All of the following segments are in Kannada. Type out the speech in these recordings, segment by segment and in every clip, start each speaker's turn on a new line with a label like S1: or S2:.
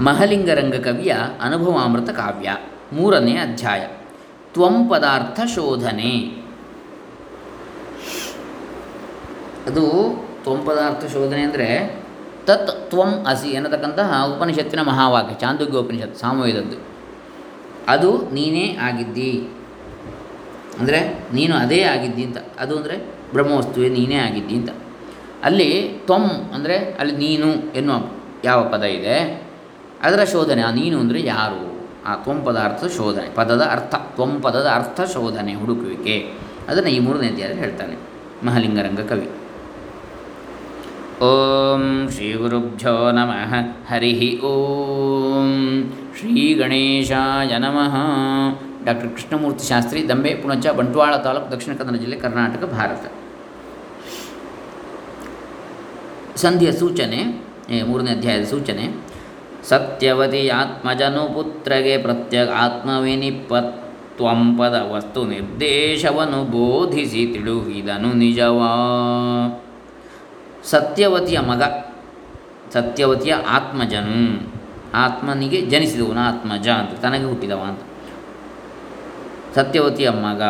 S1: ಮಹಲಿಂಗರಂಗ ಕವಿಯ ಅನುಭವಾಮೃತ ಕಾವ್ಯ, ಮೂರನೇ ಅಧ್ಯಾಯ. ತ್ವಂ ಪದಾರ್ಥ ಶೋಧನೆ. ಅದು ತ್ವಂ ಪದಾರ್ಥ ಶೋಧನೆ ಅಂದರೆ ತತ್ ತ್ವಂ ಅಸಿ ಎನ್ನತಕ್ಕಂತಹ ಉಪನಿಷತ್ತಿನ ಮಹಾವಾಕ್ಯ ಚಾಂದೋಗ್ಯ ಉಪನಿಷತ್ತು ಸಾಮವೇದದ್ದು. ಅದು ನೀನೇ ಆಗಿದ್ದಿ. ಅಂದರೆ ನೀನು ಅದೇ ಆಗಿದ್ದಿ ಅಂತ. ಅದು ಅಂದರೆ ಬ್ರಹ್ಮವಸ್ತುವೆ ನೀನೇ ಆಗಿದ್ದಿ ಅಂತ. ಅಲ್ಲಿ ತ್ವಂ ಅಂದರೆ ಅಲ್ಲಿ ನೀನು ಎನ್ನುವ ಯಾವ ಪದ ಇದೆ. ಅದರ ಶೋಧನೆ, ಆ ನೀನು ಅಂದರೆ ಯಾರು? ಆ ತ್ವಂ ಪದಾರ್ಥ ಶೋಧನೆ, ಪದದ ಅರ್ಥ, ತ್ವಂ ಪದದ ಅರ್ಥ ಶೋಧನೆ, ಹುಡುಕುವಿಕೆ. ಅದನ್ನು ಈ ಮೂರನೇ ಅಧ್ಯಾಯದಲ್ಲಿ ಹೇಳ್ತಾನೆ ಮಹಾಲಿಂಗರಂಗ ಕವಿ. ಓಂ ಶ್ರೀ ಗುರುಭ್ಯೋ ನಮಃ, ಹರಿ ಓಂ ಶ್ರೀ ಗಣೇಶಾಯ ನಮಃ. ಡಾಕ್ಟರ್ ಕೃಷ್ಣಮೂರ್ತಿ ಶಾಸ್ತ್ರಿ, ದಂಬೆ, ಪುಣಚ, ಬಂಟ್ವಾಳ ತಾಲೂಕು ದಕ್ಷಿಣ ಕನ್ನಡ ಜಿಲ್ಲೆ ಕರ್ನಾಟಕ, ಭಾರತ. ಸಂಧಿಯ ಸೂಚನೆ ಮೂರನೇ ಅಧ್ಯಾಯದ ಸೂಚನೆ ಸತ್ಯವತಿ ಆತ್ಮಜನು ಪುತ್ರಗೆ ಪ್ರತ್ಯಗ ಆತ್ಮವಿನಿಪತ್ವಂಪದ ವಸ್ತು ನಿರ್ದೇಶವನ್ನು ಬೋಧಿಸಿ ತಿಳುಹಿದನು ನಿಜವಾ. ಸತ್ಯವತಿಯ ಮಗ, ಸತ್ಯವತಿಯ ಆತ್ಮಜನು, ಆತ್ಮನಿಗೆ ಜನಿಸಿದವನು ಆತ್ಮಜ ಅಂತ, ತನಗೆ ಹುಟ್ಟಿದವ ಅಂತ. ಸತ್ಯವತಿಯ ಮಗ,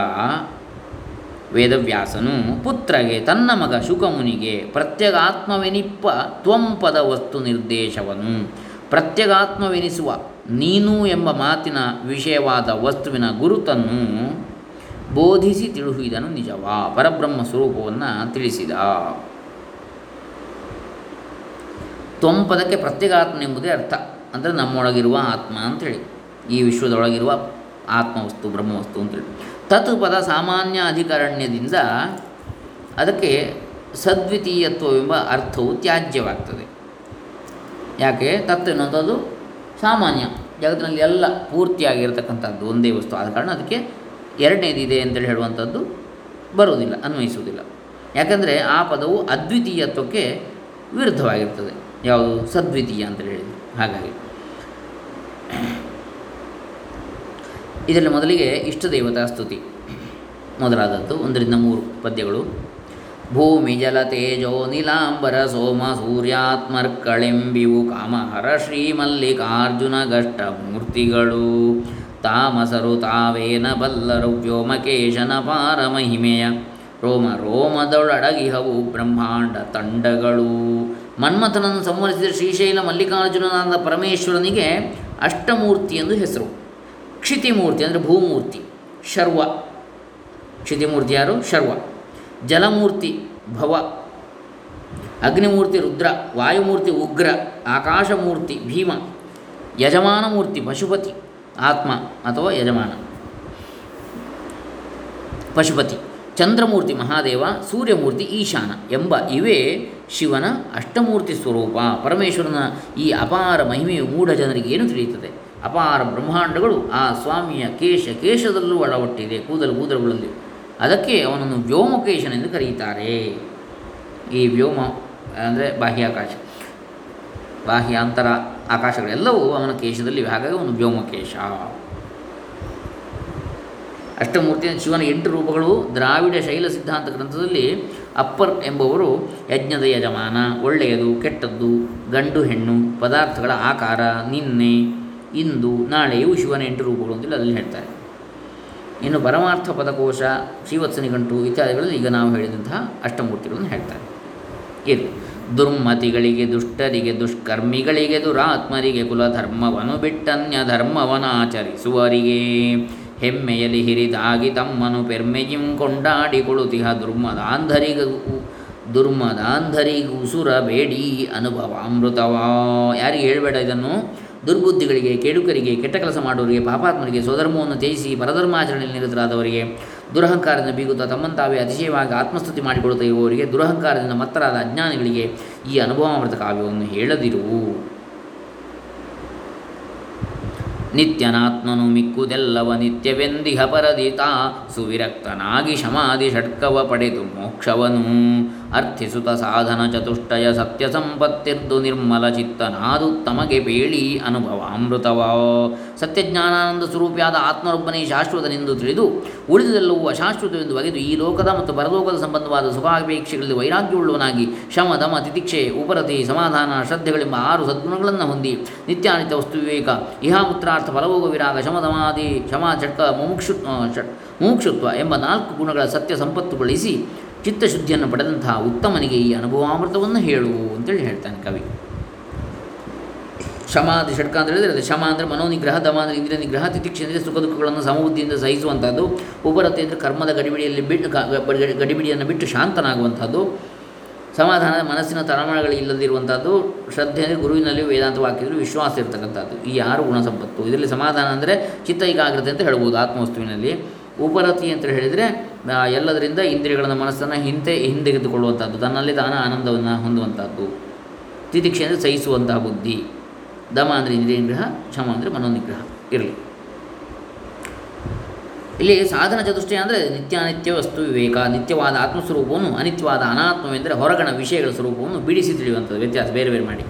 S1: ವೇದವ್ಯಾಸನು ಪುತ್ರಗೆ, ತನ್ನ ಮಗ ಶುಕಮುನಿಗೆ ಪ್ರತ್ಯಗಾತ್ಮವೆನಿಪ್ಪ ತ್ವಂಪದ ವಸ್ತು ನಿರ್ದೇಶವನು. ಪ್ರತ್ಯಗಾತ್ಮವೆನಿಸುವ ನೀನು ಎಂಬ ಮಾತಿನ ವಿಷಯವಾದ ವಸ್ತುವಿನ ಗುರುತನ್ನು ಬೋಧಿಸಿ ತಿಳುಹಿದನು ನಿಜವಾ. ಪರಬ್ರಹ್ಮ ಸ್ವರೂಪವನ್ನು ತಿಳಿಸಿದ. ತ್ವಂಪದಕ್ಕೆ ಪ್ರತ್ಯಗಾತ್ಮ ಎಂಬುದೇ ಅರ್ಥ. ಅಂದರೆ ನಮ್ಮೊಳಗಿರುವ ಆತ್ಮ ಅಂತೇಳಿ. ಈ ವಿಶ್ವದೊಳಗಿರುವ ಆತ್ಮವಸ್ತು, ಬ್ರಹ್ಮವಸ್ತು ಅಂತೇಳಿ. ತತ್ ಪದ ಸಾಮಾನ್ಯ ಅಧಿಕರಣ್ಯದಿಂದ ಅದಕ್ಕೆ ಸದ್ವಿತೀಯತ್ವವೆಂಬ ಅರ್ಥವು ತ್ಯಾಜ್ಯವಾಗ್ತದೆ. ಯಾಕೆ? ತತ್ ಎನ್ನುವಂಥದ್ದು ಸಾಮಾನ್ಯ. ಜಗತ್ತಿನಲ್ಲಿ ಎಲ್ಲ ಪೂರ್ತಿಯಾಗಿರ್ತಕ್ಕಂಥದ್ದು ಒಂದೇ ವಸ್ತು. ಆದ ಕಾರಣ ಅದಕ್ಕೆ ಎರಡನೇದಿದೆ ಅಂತೇಳಿ ಹೇಳುವಂಥದ್ದು ಬರುವುದಿಲ್ಲ, ಅನ್ವಯಿಸುವುದಿಲ್ಲ. ಯಾಕಂದರೆ ಆ ಪದವು ಅದ್ವಿತೀಯತ್ವಕ್ಕೆ ವಿರುದ್ಧವಾಗಿರ್ತದೆ. ಯಾವುದು? ಸದ್ವಿತೀಯ ಅಂತೇಳಿ ಹೇಳಿದ್ರು. ಹಾಗಾಗಿ. ಇದರಲ್ಲಿ ಮೊದಲಿಗೆ ಇಷ್ಟ ದೇವತಾ ಸ್ತುತಿ ಮೊದಲಾದದ್ದು ಒಂದರಿಂದ ಮೂರು ಪದ್ಯಗಳು. ಭೂಮಿ ಜಲ ತೇಜೋ ನೀಲಾಂಬರ ಸೋಮ ಸೂರ್ಯಾತ್ಮರ್ಕಳಿಂಬಿವು ಕಾಮಹರ ಶ್ರೀಮಲ್ಲಿಕಾರ್ಜುನ ಗಷ್ಟ ಮೂರ್ತಿಗಳು ತಾಮಸರು ತಾವೇನ ಬಲ್ಲರು ವ್ಯೋಮಕೇಶನ ಪಾರ ಮಹಿಮೆಯ ರೋಮ ರೋಮದೊಳಡಗಿಹವು ಬ್ರಹ್ಮಾಂಡ ತಂಡಗಳು. ಮನ್ಮಥನನ್ನು ಸಂವರಿಸಿದ ಶ್ರೀಶೈಲ ಮಲ್ಲಿಕಾರ್ಜುನನಾದ ಪರಮೇಶ್ವರನಿಗೆ ಅಷ್ಟಮೂರ್ತಿ ಎಂದು ಹೆಸರು. ಕ್ಷಿತಿಮೂರ್ತಿ ಅಂದರೆ ಭೂಮೂರ್ತಿ. ಶರ್ವ. ಕ್ಷಿತಿಮೂರ್ತಿ ಯಾರು? ಶರ್ವ. ಜಲಮೂರ್ತಿ ಭವ, ಅಗ್ನಿಮೂರ್ತಿ ರುದ್ರ, ವಾಯುಮೂರ್ತಿ ಉಗ್ರ, ಆಕಾಶಮೂರ್ತಿ ಭೀಮ ಯಜಮಾನ ಮೂರ್ತಿ ಪಶುಪತಿ, ಆತ್ಮ ಅಥವಾ ಯಜಮಾನ. ಪಶುಪತಿ, ಚಂದ್ರಮೂರ್ತಿ ಮಹಾದೇವ, ಸೂರ್ಯಮೂರ್ತಿ ಈಶಾನ ಎಂಬ ಇವೇ ಶಿವನ ಅಷ್ಟಮೂರ್ತಿ ಸ್ವರೂಪ. ಪರಮೇಶ್ವರನ ಈ ಅಪಾರ ಮಹಿಮೆಯು ಮೂಢ ಜನರಿಗೆ ಏನು ತಿಳಿಯುತ್ತದೆ? ಅಪಾರ ಬ್ರಹ್ಮಾಂಡಗಳು ಆ ಸ್ವಾಮಿಯ ಕೇಶ ಕೇಶದಲ್ಲೂ ಒಳಪಟ್ಟಿದೆ ಕೂದಲು ಕೂದಲುಗಳಲ್ಲಿ ಅದಕ್ಕೆ ಅವನನ್ನು ವ್ಯೋಮಕೇಶನೆಂದು ಕರೆಯುತ್ತಾರೆ ಈ ವ್ಯೋಮ ಅಂದರೆ ಬಾಹ್ಯಾಕಾಶ. ಬಾಹ್ಯಾಂತರ ಆಕಾಶಗಳೆಲ್ಲವೂ ಅವನ ಕೇಶದಲ್ಲಿ ಇವೆ. ಹಾಗಾಗಿ ಅವನು ವ್ಯೋಮಕೇಶ. ಅಷ್ಟಮೂರ್ತಿಯ ಶಿವನ ಎಂಟು ರೂಪಗಳು ದ್ರಾವಿಡ ಶೈಲ ಸಿದ್ಧಾಂತ ಗ್ರಂಥದಲ್ಲಿ ಅಪ್ಪರ್ ಎಂಬುವರು ಯಜ್ಞದ ಯಜಮಾನ, ಒಳ್ಳೆಯದು, ಕೆಟ್ಟದ್ದು, ಗಂಡು, ಹೆಣ್ಣು, ಪದಾರ್ಥಗಳ ಆಕಾರ, ನಿನ್ನೆ, ಇಂದು ನಾಳೆ ಇವು ಶಿವನ ಎಂಟು ರೂಪಗಳು ಅಂತೇಳಿ ಅಲ್ಲಿ ಹೇಳ್ತಾರೆ. ಇನ್ನು ಪರಮಾರ್ಥ ಪದಕೋಶ ಶ್ರೀವತ್ಸನಿಗಂಟು ಇತ್ಯಾದಿಗಳಲ್ಲಿ ಈಗ ನಾವು ಹೇಳಿದಂತಹ ಅಷ್ಟಮೂರ್ತಿಗಳನ್ನು ಹೇಳ್ತಾರೆ. ಇದು ದುರ್ಮತಿಗಳಿಗೆ ದುಷ್ಟರಿಗೆ ದುಷ್ಕರ್ಮಿಗಳಿಗೆ ದುರಾತ್ಮರಿಗೆ ಕುಲಧರ್ಮವನು ಬಿಟ್ಟನ್ಯ ಧರ್ಮವನಾಚರಿಸುವರಿಗೆ. ಹೆಮ್ಮೆಯಲ್ಲಿ ಹಿರಿದಾಗಿ ತಮ್ಮನು ಪೆರ್ಮೆಜಿಂ ಕೊಂಡಾಡಿ ಕೊಳುತಿಹ ದುರ್ಮದಾಂಧರಿಗೂ ದುರ್ಮದಾಂಧರಿಗುಸುರ ಅನುಭವ ಅಮೃತವಾ ಯಾರಿಗೆ ಹೇಳಬೇಡ ಇದನ್ನು? ದುರ್ಬುದ್ಧಿಗಳಿಗೆ, ಕೇಡುಕರಿಗೆ, ಕೆಟ್ಟ ಕೆಲಸ ಮಾಡುವವರಿಗೆ ಪಾಪಾತ್ಮರಿಗೆ ಸ್ವಧರ್ಮವನ್ನು ತ್ಯಜಿಸಿ ಪರಧರ್ಮಾಚರಣೆಯಲ್ಲಿ ನಿರತರಾದವರಿಗೆ, ದುರಹಂಕಾರದಿಂದ ಬೀಗುತ್ತಾ ತಮ್ಮಂತಾವೇ ತಾವೇ ಅತಿಶಯವಾಗಿ ಆತ್ಮಸ್ತುತಿ ಮಾಡಿಕೊಳ್ಳುತ್ತಾ ಇರುವವರಿಗೆ, ದುರಹಂಕಾರದಿಂದ ಮತ್ತರಾದ ಅಜ್ಞಾನಿಗಳಿಗೆ ಈ ಅನುಭವಾಮೃತ ಕಾವ್ಯವನ್ನು ಹೇಳದಿರು. ನಿತ್ಯನಾತ್ಮನು ಮಿಕ್ಕುದೆಲ್ಲವ ನಿತ್ಯವೆಂದಿಹ ಪರದಿತ, ಸುವಿರಕ್ತನಾಗಿ ಶಮಾದಿ ಷಟ್ಕವ ಪಡೆದು ಮೋಕ್ಷವನು. ಅರ್ಥಿಸುತ ಸಾಧನ ಚತುಷ್ಟಯ ಸತ್ಯ ಸಂಪತ್ತಿರ್ದು ನಿರ್ಮಲ ಚಿತ್ತನಾದು ತಮಗೆ ಬೇಳಿ ಅನುಭವ ಅಮೃತವೋ. ಸತ್ಯಜ್ಞಾನಾನಂದ ಸ್ವರೂಪಿಯಾದ ಆತ್ಮರೊಬ್ಬನೇ ಶಾಶ್ವತನೆಂದು ತಿಳಿದು ಉಳಿದೆಲ್ಲವೂ ಅಶಾಶ್ವತವೆಂದು ಬಗೆದು ಈ ಲೋಕದ ಮತ್ತು ಪರಲೋಕದ ಸಂಬಂಧವಾದ ಸುಖಾಪೇಕ್ಷೆಗಳಲ್ಲಿ ವೈರಾಗ್ಯವುಳ್ಳವನಾಗಿ ಶಮ ದಮ ತಿತಿಕ್ಷೆ, ಉಪರತಿ, ಸಮಾಧಾನ, ಶ್ರದ್ಧೆಗಳೆಂಬ ಆರು ಸದ್ಗುಣಗಳನ್ನು ಹೊಂದಿ, ನಿತ್ಯಾನಿತ್ಯ ವಸ್ತು ವಿವೇಕ ಇಹಾಪುತ್ರಾರ್ಥ ಫಲಭೋಗ ವಿರಾಗ, ಶಮದಮಾದಿ ಶಮ ಷಟ್ಕ ಮುಮುಕ್ಷು ಮುಮುಕ್ಷುತ್ವ ಎಂಬ ನಾಲ್ಕು ಗುಣಗಳ ಸತ್ಯ ಸಂಪತ್ತುಗೊಳಿಸಿ ಚಿತ್ತಶುದ್ಧಿಯನ್ನು ಪಡೆದಂತಹ ಉತ್ತಮನಿಗೆ ಈ ಅನುಭವಾಮೃತವನ್ನು ಹೇಳು ಅಂತೇಳಿ ಹೇಳ್ತಾನೆ ಕವಿ. ಶಮಾದಿ ಷಟ್ಕ ಅಂತ ಹೇಳಿದರೆ ಅದು ಶಮ ಅಂದರೆ ಮನೋನಿಗ್ರಹ ದಮ ಅಂದರೆ ಇಂದ್ರಿಯ ನಿಗ್ರಹ, ತಿತಿಕ್ಷೆ ಅಂದರೆ ಸುಖ ದುಃಖಗಳನ್ನು ಸಮಬುದ್ಧಿಯಿಂದ ಸಹಿಸುವಂಥದ್ದು ಉಪರತೆ ಅಂದರೆ ಕರ್ಮದ ಗಡಿಬಿಡಿಯಲ್ಲಿ ಬಿಟ್ಟು ಗಡಿಬಿಡಿಯನ್ನು ಬಿಟ್ಟು ಶಾಂತನಾಗುವಂಥದ್ದು ಸಮಾಧಾನ ಮನಸ್ಸಿನ ತಳಮಳಗಳು ಇಲ್ಲದಿರುವಂಥದ್ದು ಶ್ರದ್ಧೆ ಅಂದರೆ ಗುರುವಿನಲ್ಲಿ ವೇದಾಂತ ವಾಕ್ಯದಲ್ಲಿ ವಿಶ್ವಾಸ ಇರತಕ್ಕಂಥದ್ದು ಈ ಆರು ಗುಣ ಸಂಪತ್ತು. ಇದರಲ್ಲಿ ಸಮಾಧಾನ ಅಂದರೆ ಚಿತ್ತ ಏಕಾಗ್ರತೆ ಅಂತ ಹೇಳ್ಬೋದು ಆತ್ಮವಸ್ತುವಿನಲ್ಲಿ. ಉಪರತಿ ಅಂತ ಹೇಳಿದರೆ ಎಲ್ಲದರಿಂದ ಇಂದ್ರಿಯಗಳನ್ನು ಮನಸ್ಸನ್ನು ಹಿಂದೆ ಹಿಂದೆಗೆದುಕೊಳ್ಳುವಂಥದ್ದು ತನ್ನಲ್ಲಿ ತಾನ ಆನಂದವನ್ನು ಹೊಂದುವಂಥದ್ದು ತಿತಿಕ್ಷೆ ಅಂದರೆ ಸಹಿಸುವಂತಹ ಬುದ್ಧಿ ದಮ ಅಂದರೆ ಇಂದ್ರಿಯ ನಿಗ್ರಹ, ಕ್ಷಮ ಅಂದರೆ ಮನೋನಿಗ್ರಹ ಇರಲಿ. ಇಲ್ಲಿ ಸಾಧನ ಚತುಷ್ಟಯ ಅಂದರೆ ನಿತ್ಯಾನಿತ್ಯ ವಸ್ತು ವಿವೇಕ, ನಿತ್ಯವಾದ ಆತ್ಮಸ್ವರೂಪವನ್ನು, ಅನಿತ್ಯವಾದ ಅನಾತ್ಮವೆಂದರೆ ಹೊರಗಣ ವಿಷಯಗಳ ಸ್ವರೂಪವನ್ನು ಬಿಡಿಸಿ ತಿಳಿಯುವಂಥದ್ದು, ವ್ಯತ್ಯಾಸ ಬೇರೆ ಬೇರೆ ಮಾಡಿ.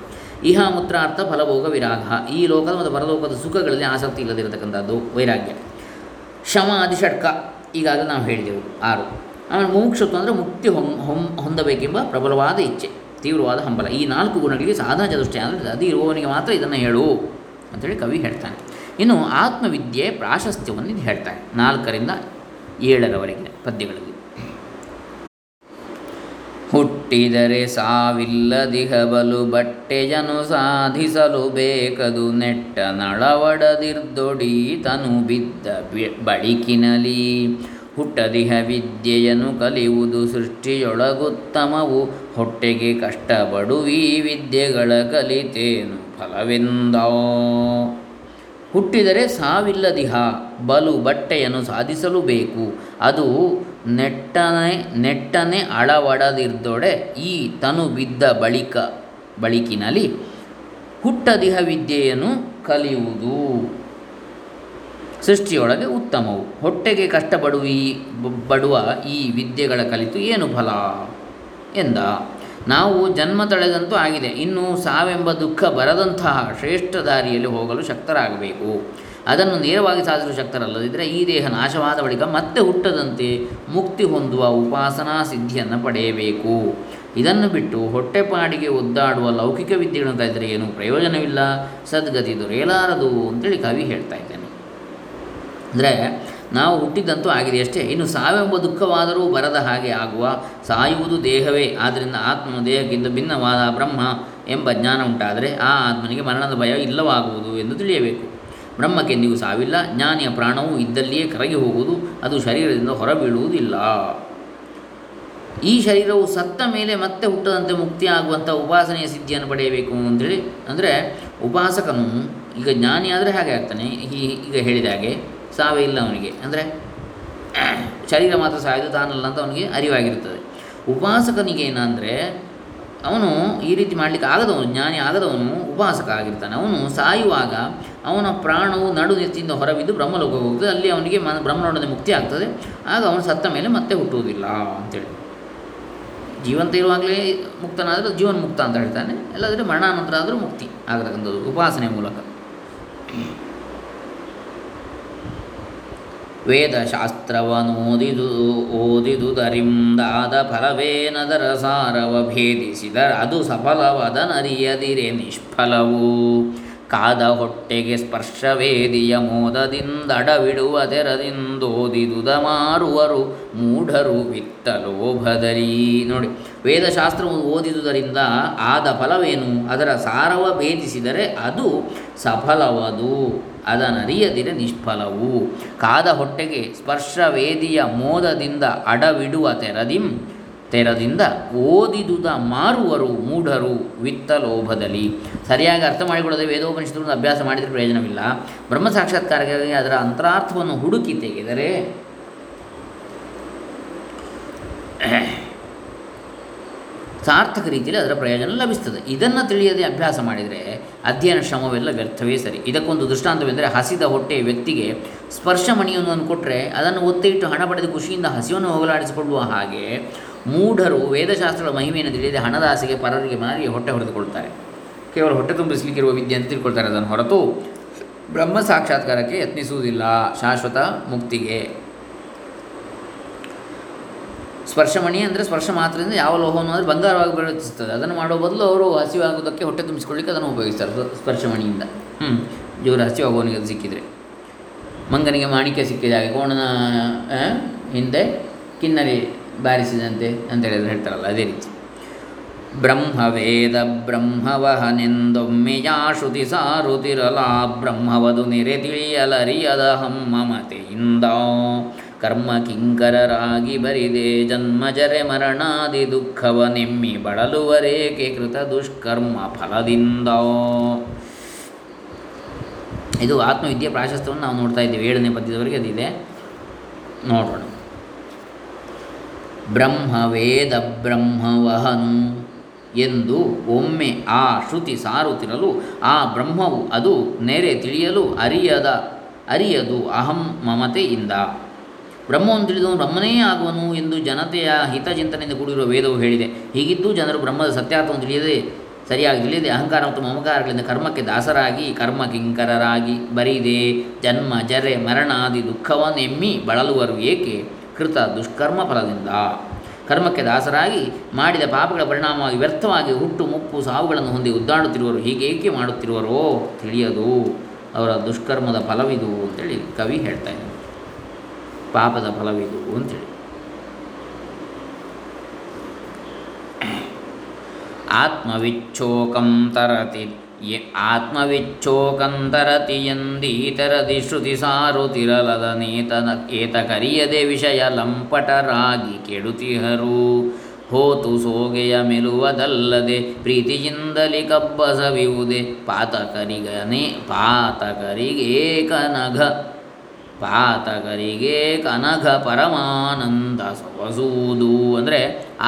S1: ಇಹ ಮುತ್ರಾರ್ಥ ಫಲಭೋಗ ವಿರಾಗ. ಈ ಲೋಕದ ಮತ್ತು ಪರಲೋಕದ ಸುಖಗಳಲ್ಲಿ ಆಸಕ್ತಿ ಇಲ್ಲದಿರತಕ್ಕಂಥದ್ದು, ವೈರಾಗ್ಯ. ಶಮ ಅಧಿಷಟ್ಕ ಈಗಾಗಲೇ ನಾವು ಹೇಳಿದೆವು, ಆರು. ಆಮೇಲೆ ಮುಮುಕ್ಷತ್ವ ಅಂದರೆ ಮುಕ್ತಿ ಹೊಂ ಹೊಂ, ಹೊಂದಬೇಕೆಂಬ ಪ್ರಬಲವಾದ ಇಚ್ಛೆ, ತೀವ್ರವಾದ ಹಂಬಲ. ಈ ನಾಲ್ಕು ಗುಣಗಳಿಗೆ ಸಾಧನ ಚತುಷ್ಟಯ ಅಂದರೆ ಅದು ಇರುವವನಿಗೆ ಮಾತ್ರ ಇದನ್ನು ಹೇಳು ಅಂತೇಳಿ ಕವಿ ಹೇಳ್ತಾನೆ. ಇನ್ನು ಆತ್ಮವಿದ್ಯೆ ಪ್ರಾಶಸ್ತ್ಯವನ್ನು ಹೇಳ್ತಾನೆ, ನಾಲ್ಕರಿಂದ ಏಳರವರೆಗಿನ ಪದ್ಯಗಳಲ್ಲಿ ಹುಟ್ಟಿದರೆ ಸಾವಿಲ್ಲದಿಹಬಲು ಬಟ್ಟೆಯನು ಸಾಧಿಸಲು ಬೇಕದು ನೆಟ್ಟ ನಳವಡದಿರ್ದೊಡಿ ತನು ಬಿದ್ದ ಬಳಿಕಿನಲಿ ಹುಟ್ಟದಿಹ ವಿದ್ಯೆಯನ್ನು ಕಲಿಯುವುದು ಸೃಷ್ಟಿಯೊಳಗುತ್ತಮವು. ಹೊಟ್ಟೆಗೆ ಕಷ್ಟಪಡುವಿ ವಿದ್ಯೆಗಳ ಕಲಿತೇನು ಫಲವೆಂದೋ. ಹುಟ್ಟಿದರೆ ಸಾವಿಲ್ಲದಿಹ ಬಲು ಬಟ್ಟೆಯನ್ನು ಸಾಧಿಸಲು ಬೇಕು. ಅದು ನೆಟ್ಟನೆ ನೆಟ್ಟನೆ ಅಳವಡದಿರ್ದೊಡೆ ಈ ತನು ಬಿದ್ದ ಬಳಿಕ, ಬಳಿಕಿನಲ್ಲಿ ಹುಟ್ಟದಿಹ ವಿದ್ಯೆಯನ್ನು ಕಲಿಯುವುದು. ಸೃಷ್ಟಿಯೊಳಗೆ ಉತ್ತಮವು. ಹೊಟ್ಟೆಗೆ ಕಷ್ಟಪಡುವ ಈ ಬಡುವ ಈ ವಿದ್ಯೆಗಳ ಕಲಿತು ಏನು ಫಲ? ಎಂದ. ನಾವು ಜನ್ಮ ತಳೆದಂತೂ ಆಗಿದೆ. ಇನ್ನು ಸಾವೆಂಬ ದುಃಖ ಬರದಂತಹ ಶ್ರೇಷ್ಠ ದಾರಿಯಲ್ಲಿ ಹೋಗಲು ಶಕ್ತರಾಗಬೇಕು. ಅದನ್ನು ನೇರವಾಗಿ ಸಾಧಿಸಲು ಶಕ್ತರಲ್ಲದಿದ್ದರೆ ಈ ದೇಹ ನಾಶವಾದ ಬಳಿಕ ಮತ್ತೆ ಹುಟ್ಟದಂತೆ ಮುಕ್ತಿ ಹೊಂದುವ ಉಪಾಸನಾ ಸಿದ್ಧಿಯನ್ನು ಪಡೆಯಬೇಕು. ಇದನ್ನು ಬಿಟ್ಟು ಹೊಟ್ಟೆಪಾಡಿಗೆ ಒದ್ದಾಡುವ ಲೌಕಿಕ ವಿದ್ಯೆಗಳನ್ನು ಕಲಿತರೆ ಏನು ಪ್ರಯೋಜನವಿಲ್ಲ. ಸದ್ಗತಿ ದೊರೆಯಲಾರದು ಅಂತೇಳಿ ಕವಿ ಹೇಳ್ತಾ ಇದ್ದಾನೆ. ಅಂದರೆ ನಾವು ಹುಟ್ಟಿದ್ದಂತೂ ಆಗಿದೆ ಅಷ್ಟೇ. ಇನ್ನು ಸಾವೆಂಬ ದುಃಖವಾದರೂ ಬರದ ಹಾಗೆ ಆಗುವ, ಸಾಯುವುದು ದೇಹವೇ. ಆದ್ದರಿಂದ ಆತ್ಮನು ದೇಹಕ್ಕಿಂತ ಭಿನ್ನವಾದ ಬ್ರಹ್ಮ ಎಂಬ ಜ್ಞಾನ ಉಂಟಾದರೆ ಆ ಆತ್ಮನಿಗೆ ಮರಣದ ಭಯ ಇಲ್ಲವಾಗುವುದು ಎಂದು ತಿಳಿಯಬೇಕು. ಬ್ರಹ್ಮಕ್ಕೆಂದಿಗೂ ಸಾವಿಲ್ಲ, ಜ್ಞಾನಿಯ ಪ್ರಾಣವು ಇದ್ದಲ್ಲಿಯೇ ಕರಗಿ ಹೋಗುವುದು, ಅದು ಶರೀರದಿಂದ ಹೊರಬೀಳುವುದಿಲ್ಲ. ಈ ಶರೀರವು ಸತ್ತ ಮೇಲೆ ಮತ್ತೆ ಹುಟ್ಟದಂತೆ ಮುಕ್ತಿಯಾಗುವಂಥ ಉಪಾಸನೆಯ ಸಿದ್ಧಿಯನ್ನು ಪಡೆಯಬೇಕು ಅಂತೇಳಿ, ಅಂದರೆ ಉಪಾಸಕನು ಈಗ ಜ್ಞಾನಿ ಆದರೆ ಹಾಗೆ ಆಗ್ತಾನೆ. ಈ ಈಗ ಹೇಳಿದ ಹಾಗೆ ಸಾವೇ ಇಲ್ಲ ಅವನಿಗೆ. ಅಂದರೆ ಶರೀರ ಮಾತ್ರ ಸಾಯೋದು ತಾನಲ್ಲ ಅಂತ ಅವನಿಗೆ ಅರಿವಾಗಿರುತ್ತದೆ. ಉಪಾಸಕನಿಗೆ ಏನಂದರೆ ಅವನು ಈ ರೀತಿ ಮಾಡಲಿಕ್ಕೆ ಆಗದವನು, ಜ್ಞಾನಿ ಆಗದವನು ಉಪಾಸಕ ಆಗಿರ್ತಾನೆ ಅವನು ಸಾಯುವಾಗ ಅವನ ಪ್ರಾಣವು ನಡು ನೆತ್ತಿಯಿಂದ ಹೊರಬಿದ್ದು ಬ್ರಹ್ಮಲೋಕ ಹೋಗ್ತದೆ ಅಲ್ಲಿ ಅವನಿಗೆ ಮನ ಬ್ರಹ್ಮನೊಡನೆ ಮುಕ್ತಿ ಆಗ್ತದೆ. ಆಗ ಅವನು ಸತ್ತ ಮೇಲೆ ಮತ್ತೆ ಹುಟ್ಟುವುದಿಲ್ಲ ಅಂತೇಳಿ. ಜೀವಂತ ಇರುವಾಗಲೇ ಮುಕ್ತನಾದರೂ ಜೀವನ್ ಮುಕ್ತ ಅಂತ ಹೇಳ್ತಾನೆ. ಇಲ್ಲದ್ರೆ ಮರಣಾನಂತರ ಆದರೂ ಮುಕ್ತಿ ಆಗತಕ್ಕಂಥದ್ದು ಉಪಾಸನೆ ಮೂಲಕ. ವೇದಶಾಸ್ತ್ರವನೋದಿದು ಓದಿದುದರಿಂದಾದ ಫಲವೇನದರ ಸಾರವ ಭೇದಿಸಿದರ ಅದು ಸಫಲವದನರಿಯದಿರೆ ನಿಷ್ಫಲವು. ಕಾದ ಹೊಟ್ಟೆಗೆ ಸ್ಪರ್ಶವೇದಿಯ ಮೋದದಿಂದಡವಿಡುವ ತೆರದಿಂದೋದಿದುದ ಮಾರುವರು ಮೂಢರು ವಿತ್ತ ಲೋಭದರಿ ನೋಡಿ ವೇದಶಾಸ್ತ್ರವು ಓದಿದುದರಿಂದ ಆದ ಫಲವೇನು? ಅದರ ಸಾರವ ಭೇದಿಸಿದರೆ ಅದು ಸಫಲವದು. ಅದನರಿಯದಿರೆ ನಿಷ್ಫಲವು. ಕಾದ ಹೊಟ್ಟೆಗೆ ಸ್ಪರ್ಶವೇದಿಯ ಮೋದದಿಂದ ಅಡವಿಡುವ ತೆರದಿಂ, ತೆರದಿಂದ ಓದಿದುದ ಮಾರುವರು ಮೂಢರು ವಿತ್ತ ಲೋಭದಲ್ಲಿ. ಸರಿಯಾಗಿ ಅರ್ಥ ಮಾಡಿಕೊಳ್ಳದೆ ವೇದೋಪನಿಷತ್ತುಗಳನ್ನು ಅಭ್ಯಾಸ ಮಾಡಿದರೆ ಪ್ರಯೋಜನವಿಲ್ಲ. ಬ್ರಹ್ಮ ಸಾಕ್ಷಾತ್ಕಾರಕ್ಕಾಗಿ ಅದರ ಅಂತರಾರ್ಥವನ್ನು ಹುಡುಕಿ ತೆಗೆದರೆ ಸಾರ್ಥಕ ರೀತಿಯಲ್ಲಿ ಅದರ ಪ್ರಯೋಜನ ಲಭಿಸ್ತದೆ. ಇದನ್ನು ತಿಳಿಯದೆ ಅಭ್ಯಾಸ ಮಾಡಿದರೆ ಅಧ್ಯಯನ ಶ್ರಮವೆಲ್ಲ ವ್ಯರ್ಥವೇ ಸರಿ. ಇದಕ್ಕೊಂದು ದೃಷ್ಟಾಂತವೆಂದರೆ ಹಸಿದ ಹೊಟ್ಟೆ ವ್ಯಕ್ತಿಗೆ ಸ್ಪರ್ಶ ಮಣಿಯೊಂದನ್ನು ಕೊಟ್ಟರೆ ಅದನ್ನು ಒತ್ತೆ ಇಟ್ಟು ಹಣ ಪಡೆದು ಖುಷಿಯಿಂದ ಹಸಿವನ್ನು ಹೋಗಲಾಡಿಸಿಕೊಳ್ಳುವ ಹಾಗೆ ಮೂಢರು ವೇದಶಾಸ್ತ್ರಗಳ ಮಹಿಮೆಯನ್ನು ತಿಳಿಯದೆ ಹಣದಾಸೆಗೆ ಪರರಿಗೆ ಮಾರಿ ಹೊಟ್ಟೆ ಹೊಡೆದುಕೊಳ್ತಾರೆ. ಕೇವಲ ಹೊಟ್ಟೆ ತುಂಬಿಸಲಿಕ್ಕಿರುವ ವಿದ್ಯೆ ಅಂತ ತಿಳ್ಕೊಳ್ತಾರೆ ಅದನ್ನು ಹೊರತು ಬ್ರಹ್ಮ ಸಾಕ್ಷಾತ್ಕಾರಕ್ಕೆ ಯತ್ನಿಸುವುದಿಲ್ಲ. ಶಾಶ್ವತ ಮುಕ್ತಿಗೆ ಸ್ಪರ್ಶಮಣಿ ಅಂದರೆ ಸ್ಪರ್ಶ ಮಾತ್ರದಿಂದ ಯಾವ ಲೋಹವನ್ನು ಅಂದರೆ ಬಂಗಾರವಾಗಿ ಪರಿವರ್ತಿಸುತ್ತದೆ. ಅದನ್ನು ಮಾಡೋ ಬದಲು ಅವರು ಹಸಿವಾಗುವುದಕ್ಕೆ ಹೊಟ್ಟೆ ತುಂಬಿಸ್ಕೊಳ್ಳಿಕ್ಕೆ ಅದನ್ನು ಉಪಯೋಗಿಸ್ತಾರೆ. ಸ್ಪರ್ಶಮಣಿಯಿಂದ. ಹ್ಞೂ ಇವರು ಹಸಿವಾಗುವವನಿಗೆ ಅದು ಸಿಕ್ಕಿದರೆ. ಮಂಗನಿಗೆ ಮಾಣಿಕ್ಯ ಸಿಕ್ಕಿದ ಹಾಗೆ ಕೋಣನ ಹಿಂದೆ ಕಿನ್ನರಿ ಬಾರಿಸಿದಂತೆ ಅಂತ ಹೇಳಿದ್ರೆ ಹೇಳ್ತಾರಲ್ಲ, ಅದೇ ರೀತಿ. ಬ್ರಹ್ಮವೇದ ಬ್ರಹ್ಮವಹನೆಂದೊಮ್ಮೆಯ ಶ್ರುತಿ ಸಾರುತಿರಲ. ಬ್ರಹ್ಮವದು ನೆರೆ ತಿಳಿಯಲರಿಯದ ಹಮ್ಮಮತೆಯಿಂದ ಕರ್ಮ ಕಿಂಕರರಾಗಿ ಬರಿದೆ. ಜನ್ಮಜರೆ ಮರಣಾದಿ ದುಃಖವ ನೆಮ್ಮಿ ಬಳಲುವರೇಕೆ ಕೃತ ದುಷ್ಕರ್ಮ ಫಲದಿಂದ. ಇದು ಆತ್ಮವಿದ್ಯೆ ಪ್ರಾಶಸ್ತ್ಯವನ್ನು ನಾವು ನೋಡ್ತಾ ಇದ್ದೀವಿ. ಏಳನೇ ಪದ್ಯದವರೆಗೆ ಅದಿದೆ. ನೋಡೋಣ. ಬ್ರಹ್ಮವೇದ ಬ್ರಹ್ಮವಹನು ಎಂದು ಒಮ್ಮೆ ಆ ಶ್ರುತಿ ಸಾರುತ್ತಿರಲು ಆ ಬ್ರಹ್ಮವು ಅದು ನೆರೆ ತಿಳಿಯಲು ಅರಿಯದ, ಅರಿಯದು ಅಹಂ ಮಮತೆಯಿಂದ. ಬ್ರಹ್ಮವನ್ನು ತಿಳಿದವನು ಬ್ರಹ್ಮನೇ ಆಗುವನು ಎಂದು ಜನತೆಯ ಹಿತಚಿಂತನೆಯಿಂದ ಕೂಡಿರುವ ವೇದವು ಹೇಳಿದೆ. ಹೀಗಿದ್ದು ಜನರು ಬ್ರಹ್ಮದ ಸತ್ಯಾರ್ಥವನ್ನು ತಿಳಿಯದೆ ಸರಿಯಾಗಿ ತಿಳಿಯದೆ ಅಹಂಕಾರ ಮತ್ತು ಮಮಕಾರಗಳಿಂದ ಕರ್ಮಕ್ಕೆ ದಾಸರಾಗಿ ಕರ್ಮ ಕಿಂಕರರಾಗಿ ಬರಿದೆ, ಜನ್ಮ, ಜರೆ ಮರಣಾದಿ ದುಃಖವನ್ನೆಮ್ಮಿ ಬಳಲುವರು ಏಕೆ? ಕೃತ ದುಷ್ಕರ್ಮ ಫಲದಿಂದ. ಕರ್ಮಕ್ಕೆ ದಾಸರಾಗಿ ಮಾಡಿದ ಪಾಪಗಳ ಪರಿಣಾಮವಾಗಿ ವ್ಯರ್ಥವಾಗಿ ಹುಟ್ಟು ಮುಪ್ಪು ಸಾವುಗಳನ್ನು ಹೊಂದಿ ಉದ್ದಾಡುತ್ತಿರುವರು ಹೀಗೆ ಏಕೆ ಮಾಡುತ್ತಿರುವರೋ ತಿಳಿಯದು. ಅವರ ದುಷ್ಕರ್ಮದ ಫಲವಿದು ಅಂತೇಳಿ ಕವಿ ಹೇಳ್ತಾ ಇದ್ದಾನೆ. ಪಾಪದ ಫಲವಿದು ಅಂತೇಳಿ ಆತ್ಮವಿಚ್ಛೋಕಂ ತರತಿ ಆತ್ಮವಿಚ್ಛೋಕಂ ತರತಿ ಎಂದೀತರದಿ ಶ್ರುತಿ ಸಾರುತಿರಲದ ನೇತನ, ಏತ ಕರಿಯದೆ ವಿಷಯ ಲಂಪಟರಾಗಿ ಕೆಡುತಿಹರು. ಹೋತು ಸೋಗೆಯ ಮೆಲುವದಲ್ಲದೆ, ಪ್ರೀತಿಯಿಂದಲಿ ಕಬ್ಬಸವಿಯುವುದೇ, ಪಾತಕರಿಗನೇ ಪಾತಕರಿಗೇಕನಘ ಪಾತಕರಿಗೆ ಕನಘ ಪರಮಾನಂದ ಸೊಗಸುವುದು ಅಂದರೆ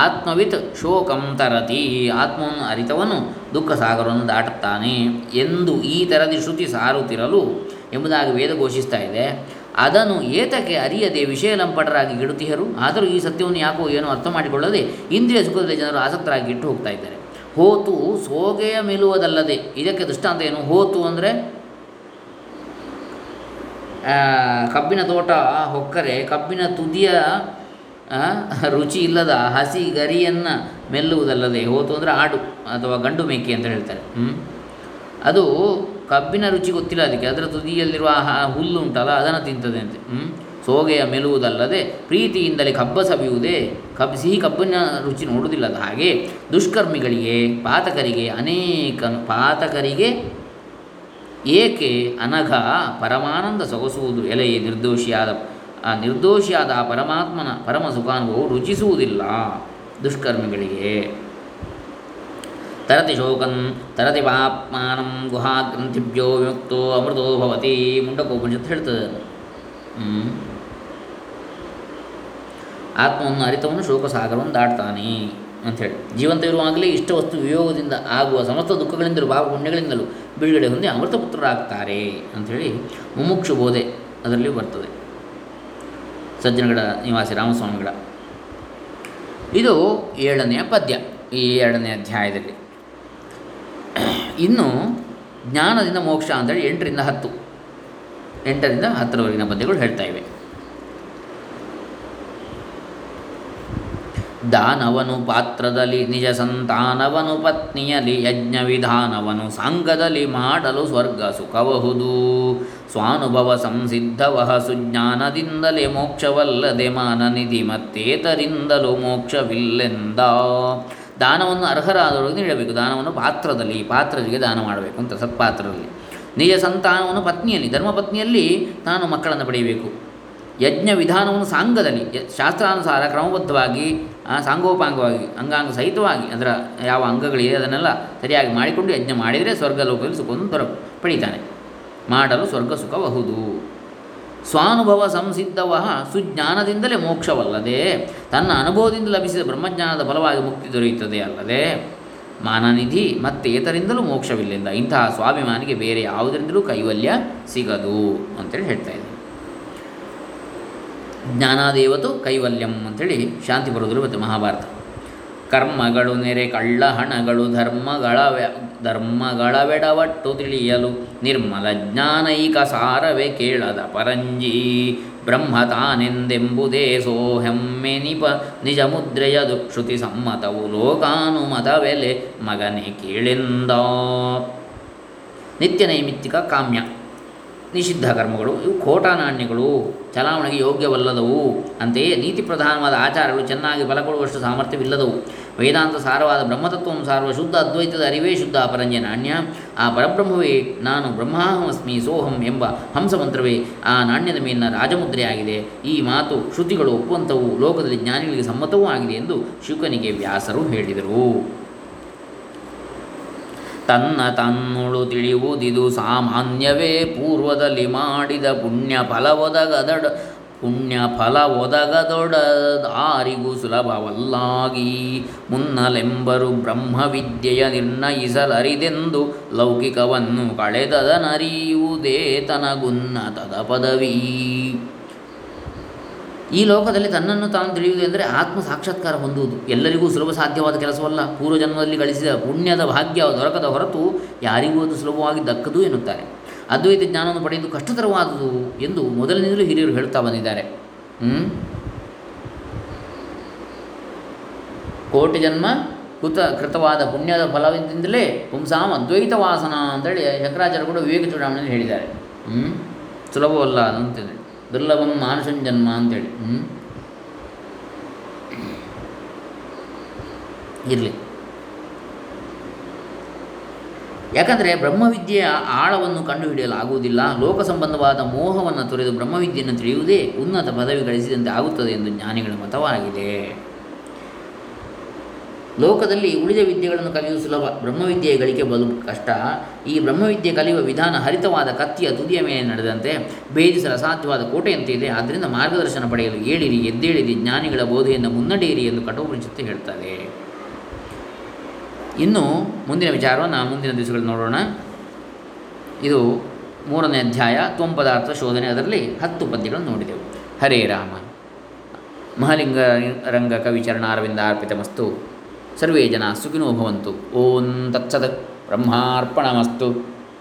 S1: ಆತ್ಮವಿತ್ ಶೋಕಂ ತರತಿ, ಆತ್ಮವನ್ನು ಅರಿತವನು ದುಃಖ ಸಾಗರವನ್ನು ದಾಟುತ್ತಾನೆ ಎಂದು ಈ ಥರದಿ ಶ್ರುತಿ ಸಾರುತ್ತಿರಲು ಎಂಬುದಾಗಿ ವೇದ ಘೋಷಿಸ್ತಾ ಇದೆ. ಅದನ್ನು ಏತಕ್ಕೆ ಅರಿಯದೆ ವಿಷಯ ಲಂಪಟರಾಗಿ ಗಿಡುತಿಹರು? ಆದರೂ ಈ ಸತ್ಯವನ್ನು ಯಾಕೋ ಏನೋ ಅರ್ಥ ಮಾಡಿಕೊಳ್ಳದೆ ಇಂದ್ರಿಯ ಸುಖದಲ್ಲಿ ಜನರು ಆಸಕ್ತರಾಗಿ ಇಟ್ಟು ಹೋಗ್ತಾ ಇದ್ದಾರೆ. ಹೋತು ಸೋಗೆಯ ಮೇಲುವುದಲ್ಲದೆ ಇದಕ್ಕೆ ದೃಷ್ಟಾಂತ ಏನು? ಹೋತು ಅಂದರೆ ಕಬ್ಬಿನ ತೋಟ ಹೊಕ್ಕರೆ, ಕಬ್ಬಿನ ತುದಿಯ ರುಚಿ ಇಲ್ಲದ ಹಸಿ ಗರಿಯನ್ನು ಮೆಲ್ಲುವುದಲ್ಲದೆ ಹೋತು ಅಂದರೆ ಆಡು ಅಥವಾ ಗಂಡು ಮೇಕೆ ಅಂತ ಹೇಳ್ತಾರೆ? ಅದು ಕಬ್ಬಿನ ರುಚಿ ಗೊತ್ತಿಲ್ಲ ಅದಕ್ಕೆ ಅದರ ತುದಿಯಲ್ಲಿರುವ ಹುಲ್ಲು ಉಂಟಲ್ಲ, ಅದನ್ನು ತಿಂತದೆ ಅಂತೆ? ಸೋಗೆಯ ಮೆಲುವುದಲ್ಲದೆ ಪ್ರೀತಿಯಿಂದಲೇ ಕಬ್ಬ ಸವಿಯುವುದೇ ಕಬ್, ಸಿಹಿ ಕಬ್ಬಿನ ರುಚಿ ನೋಡುವುದಿಲ್ಲದ ಹಾಗೆ ದುಷ್ಕರ್ಮಿಗಳಿಗೆ, ಪಾತಕರಿಗೆ ಅನೇಕ, ಪಾತಕರಿಗೆ ಏಕೆ ಅನಘ ಪರಮಾನಂದ ಸೊಗಸುವುದು ಎಲೆಯೇ ನಿರ್ದೋಷಿಯಾದ, ಆ ನಿರ್ದೋಷಿಯಾದ ಆ ಪರಮಾತ್ಮನ ಪರಮ ಸುಖಾನುಭವವು ರುಚಿಸುವುದಿಲ್ಲ ದುಷ್ಕರ್ಮಿಗಳಿಗೆ. ತರತಿ ಶೋಕನ್ ತರತಿ ಪಾಪ್ಮಾನಂ ಗುಹಾಗ್ರಂಥಿಭ್ಯೋ ವಿಮುಕ್ತೋ ಅಮೃತೋ ಭವತಿ ಮುಂಡಕೋಪನಿಷತ್ತು ಹೇಳ್ತದೆ. ಆತ್ಮವನ್ನು ಅರಿತವನು ಶೋಕಸಾಗರವನ್ನು ದಾಟ್ತಾನೆ. ಅಂಥೇಳಿ ಜೀವಂತ ಇರುವಾಗಲೇ ಇಷ್ಟ ವಸ್ತು ವಿಯೋಗದಿಂದ ಆಗುವ ಸಮಸ್ತ ದುಃಖಗಳಿಂದಲೂ ಭಾವ ಪುಣ್ಯಗಳಿಂದಲೂ ಬಿಡುಗಡೆ ಹೊಂದಿ ಅಮೃತಪುತ್ರರಾಗ್ತಾರೆ ಅಂಥೇಳಿ ಮುಮುಕ್ಷು ಬೋಧೆ ಅದರಲ್ಲಿ ಬರ್ತದೆ. ಸಜ್ಜನಗಡ ನಿವಾಸಿ ರಾಮಸ್ವಾಮಿಗಳ ಇದು ಏಳನೆಯ ಪದ್ಯ ಈ ಎರಡನೇ ಅಧ್ಯಾಯದಲ್ಲಿ. ಇನ್ನು ಜ್ಞಾನದಿಂದ ಮೋಕ್ಷ ಅಂತೇಳಿ ಎಂಟರಿಂದ ಹತ್ತು. ಎಂಟರಿಂದ ಹತ್ತರವರೆಗಿನ ಪದ್ಯಗಳು ಹೇಳ್ತಾ ಇವೆ. ದಾನವನು ಪಾತ್ರದಲ್ಲಿ, ನಿಜ ಸಂತಾನವನು ಪತ್ನಿಯಲಿ ಯಜ್ಞ ವಿಧಾನವನು ಸಾಂಗದಲ್ಲಿ ಮಾಡಲು ಸ್ವರ್ಗ ಸುಖಬಹುದು ಸ್ವಾನುಭವ ಸಂಸಿದ್ಧವಹ ಸುಜ್ಞಾನದಿಂದಲೇ ಮೋಕ್ಷವಲ್ಲದೆ ಮಾನನಿಧಿ ಮತ್ತೇತರಿಂದಲೂ ಮೋಕ್ಷವಿಲ್ಲೆಂದ. ದಾನವನ್ನು ಅರ್ಹರಾದವರಿಗೆ ನೀಡಬೇಕು. ದಾನವನ್ನು ಪಾತ್ರದಲ್ಲಿ, ಪಾತ್ರರಿಗೆ ದಾನ ಮಾಡಬೇಕು ಅಂತ ಸತ್ಪಾತ್ರದಲ್ಲಿ ನಿಜ ಸಂತಾನವನ್ನು ಪತ್ನಿಯಲ್ಲಿ, ಧರ್ಮಪತ್ನಿಯಲ್ಲಿ ತಾನು ಮಕ್ಕಳನ್ನು ಪಡೆಯಬೇಕು. ಯಜ್ಞ ವಿಧಾನವನ್ನು ಸಾಂಗದಲ್ಲಿ ಶಾಸ್ತ್ರಾನುಸಾರ ಕ್ರಮಬದ್ಧವಾಗಿ ಸಾಂಗೋಪಾಂಗವಾಗಿ, ಅಂಗಾಂಗ ಸಹಿತವಾಗಿ, ಅದರ ಯಾವ ಅಂಗಗಳಿದೆ ಅದನ್ನೆಲ್ಲ ಸರಿಯಾಗಿ ಮಾಡಿಕೊಂಡು ಯಜ್ಞ ಮಾಡಿದರೆ ಸ್ವರ್ಗ ಲೋಕದಲ್ಲಿ ಸುಖವನ್ನು ದೊರ ಪಡೀತಾನೆ. ಮಾಡಲು ಸ್ವರ್ಗ ಸುಖಬಹುದು ಸ್ವಾನುಭವ ಸಂಸಿದ್ಧವ ಸುಜ್ಞಾನದಿಂದಲೇ ಮೋಕ್ಷವಲ್ಲದೆ, ತನ್ನ ಅನುಭವದಿಂದ ಲಭಿಸಿದ ಬ್ರಹ್ಮಜ್ಞಾನದ ಫಲವಾಗಿ ಮುಕ್ತಿ ದೊರೆಯುತ್ತದೆ ಅಲ್ಲದೆ, ಮಾನನಿಧಿ ಮತ್ತೆ ಏತರಿಂದಲೂ ಮೋಕ್ಷವಿಲ್ಲಿಂದ ಇಂತಹ ಸ್ವಾಭಿಮಾನಿಗೆ ಬೇರೆ ಯಾವುದರಿಂದಲೂ ಕೈವಲ್ಯ ಸಿಗದು ಅಂತೇಳಿ ಹೇಳ್ತಾ ಇದ್ದಾರೆ ಜ್ಞಾನಾದೇವತು ಕೈವಲ್ಯಂ ಅಂಥೇಳಿ ಶಾಂತಿ ಬರೋದಿಲ್ಲ ಮತ್ತು ಮಹಾಭಾರತ. ಕರ್ಮಗಳು ನೆರೆ ಕಳ್ಳ ಹಣಗಳು ಧರ್ಮಗಳ ಧರ್ಮಗಳ ಧರ್ಮಗಳವೆಡವಟ್ಟು ತಿಳಿಯಲು ನಿರ್ಮಲ ಜ್ಞಾನೈಕ ಸಾರವೇ ಕೇಳದ ಪರಂಜಿ. ಬ್ರಹ್ಮ ತಾನೆಂದೆಂಬುದೇ ಸೋಹೆಮ್ಮೆನಿಪ ನಿಜ ಮುದ್ರೆಯ ದುಕ್ಷುತಿ ಸಮ್ಮತವು ಲೋಕಾನುಮತವೆಲೆ ಮಗನೇ ಕೇಳೆಂದ. ನಿತ್ಯ ನೈಮಿತ್ತಿಕ ಕಾಮ್ಯ. ನಿಷಿದ್ಧ ಕರ್ಮಗಳು, ಇವು ಖೋಟಾ ನಾಣ್ಯಗಳು, ಚಲಾವಣೆಗೆ ಯೋಗ್ಯವಲ್ಲದವು. ಅಂತೆಯೇ ನೀತಿ ಪ್ರಧಾನವಾದ ಆಚಾರಗಳು ಚೆನ್ನಾಗಿ ಬಲಗೊಳ್ಳುವಷ್ಟು ಸಾಮರ್ಥ್ಯವಿಲ್ಲದವು. ವೇದಾಂತ ಸಾರವಾದ ಬ್ರಹ್ಮತತ್ವವನ್ನು ಸಾರುವ ಶುದ್ಧ ಅದ್ವೈತದ ಅರಿವೇ ಶುದ್ಧ ಅಪರಂಜ ನಾಣ್ಯ. ಆ ಪರಬ್ರಹ್ಮವೇ, ನಾನು ಬ್ರಹ್ಮಾಹಮಸ್ಮಿ ಸೋಹಂ ಎಂಬ ಹಂಸಮಂತ್ರವೇ, ಆ ನಾಣ್ಯದ ಮೇಲಿನ ರಾಜಮುದ್ರೆಯಾಗಿದೆ. ಈ ಮಾತು ಶ್ರುತಿಗಳು ಒಪ್ಪುವಂಥವು, ಲೋಕದಲ್ಲಿ ಜ್ಞಾನಿಗಳಿಗೆ ಸಮ್ಮತವೂ ಆಗಿದೆ ಎಂದು ಶುಕನಿಗೆ ವ್ಯಾಸರು ಹೇಳಿದರು. ತನ್ನ ತನ್ನುಳು ತಿಳಿಯುವುದಿದು. ಸಾಮಾನ್ಯವೇ ಪೂರ್ವದಲ್ಲಿ ಮಾಡಿದ ಪುಣ್ಯ ಫಲ ಒದಗದಡ ಪುಣ್ಯ ಫಲ ಒದಗದೊಡದಾರಿಗೂ ಸುಲಭವಲ್ಲಾಗಿ. ಮುನ್ನಲೆಂಬರು ಬ್ರಹ್ಮವಿದ್ಯೆಯ ನಿರ್ಣಯಿಸಲರಿದೆಂದು ಲೌಕಿಕವನ್ನು ಕಳೆದದನರಿಯುವುದೇ ತನಗುನ್ನತದ ಪದವಿ. ಈ ಲೋಕದಲ್ಲಿ ತನ್ನನ್ನು ತಾನು ತಿಳಿಯುವುದೆಂದರೆ ಆತ್ಮ ಸಾಕ್ಷಾತ್ಕಾರ ಹೊಂದುವುದು. ಎಲ್ಲರಿಗೂ ಸುಲಭ ಸಾಧ್ಯವಾದ ಕೆಲಸವಲ್ಲ. ಪೂರ್ವಜನ್ಮದಲ್ಲಿ ಗಳಿಸಿದ ಪುಣ್ಯದ ಭಾಗ್ಯ ದೊರಕದ ಹೊರತು ಯಾರಿಗೂ ಅದು ಸುಲಭವಾಗಿ ದಕ್ಕದು ಎನ್ನುತ್ತಾರೆ. ಅದ್ವೈತ ಜ್ಞಾನವನ್ನು ಪಡೆಯುವುದು ಕಷ್ಟತರವಾದುದು ಎಂದು ಮೊದಲಿನಿಂದಲೂ ಹಿರಿಯರು ಹೇಳುತ್ತಾ ಬಂದಿದ್ದಾರೆ. ಕೋಟಿ ಜನ್ಮ ಕೃತ ಕೃತವಾದ ಪುಣ್ಯದ ಫಲದಿಂದಲೇ ಪುಂಸಾಮ ಅದ್ವೈತ ವಾಸನ ಅಂತೇಳಿ ಶಂಕರಾಚಾರ್ಯ ಕೂಡ ವಿವೇಕ ಚೂಡಾಮಣೆಯಲ್ಲಿ ಹೇಳಿದ್ದಾರೆ ಸುಲಭವಲ್ಲ ಅಂತೇಳಿ ದುರ್ಲಭಂ ಮಾನುಷನ್ ಜನ್ಮ ಅಂತೇಳಿ. ಹ್ಞೂ ಇರಲಿ. ಯಾಕಂದರೆ ಬ್ರಹ್ಮವಿದ್ಯೆಯ ಆಳವನ್ನು ಕಂಡುಹಿಡಿಯಲಾಗುವುದಿಲ್ಲ. ಲೋಕ ಸಂಬಂಧವಾದ ಮೋಹವನ್ನು ತೊರೆದು ಬ್ರಹ್ಮವಿದ್ಯೆಯನ್ನು ತಿಳಿಯುವುದೇ ಉನ್ನತ ಪದವಿ ಗಳಿಸಿದಂತೆ ಆಗುತ್ತದೆ ಎಂದು ಜ್ಞಾನಿಗಳ ಮತವಾಗಿದೆ. ಲೋಕದಲ್ಲಿ ಉಳಿದ ವಿದ್ಯೆಗಳನ್ನು ಕಲಿಯುವುದು ಸುಲಭ. ಬ್ರಹ್ಮವಿದ್ಯೆಯ ಗಳಿಕೆ ಬಲು ಕಷ್ಟ. ಈ ಬ್ರಹ್ಮವಿದ್ಯೆ ಕಲಿಯುವ ವಿಧಾನ ಹರಿತವಾದ ಕತ್ತಿಯ ತುದಿಯ ಮೇಲೆ ನಡೆದಂತೆ ಭೇದಿಸಲು ಅಸಾಧ್ಯವಾದ ಕೋಟೆಯಂತೆ ಇದೆ. ಆದ್ದರಿಂದ ಮಾರ್ಗದರ್ಶನ ಪಡೆಯಲು ಏಳಿರಿ, ಎದ್ದೇಳಿರಿ, ಜ್ಞಾನಿಗಳ ಬೋಧೆಯನ್ನು ಮುನ್ನಡೆಯಿರಿ ಎಂದು ಕಠೋಪನಿಷತ್ತು ಹೇಳ್ತಾರೆ ಇನ್ನು ಮುಂದಿನ ವಿಚಾರವನ್ನು ಮುಂದಿನ ದಿವಸಗಳಲ್ಲಿ ನೋಡೋಣ. ಇದು ಮೂರನೇ ಅಧ್ಯಾಯ ತ್ವಂಪದಾರ್ಥ ಶೋಧನೆ. ಅದರಲ್ಲಿ ಹತ್ತು ಪದ್ಯಗಳನ್ನು ನೋಡಿದೆವು. ಹರೇ ರಾಮ. ಮಹಾಲಿಂಗ ರಂಗ ಕವಿಚರಣ ಅರವಿಂದ ಅರ್ಪಿತಮಸ್ತು. ಸರ್ವೇ ಜನ ಸುಖಿನೋ ಭವಂತು. ಓಂ ತತ್ಸತ್. ಬ್ರಹ್ಮಾರ್ಪಣಮಸ್ತು.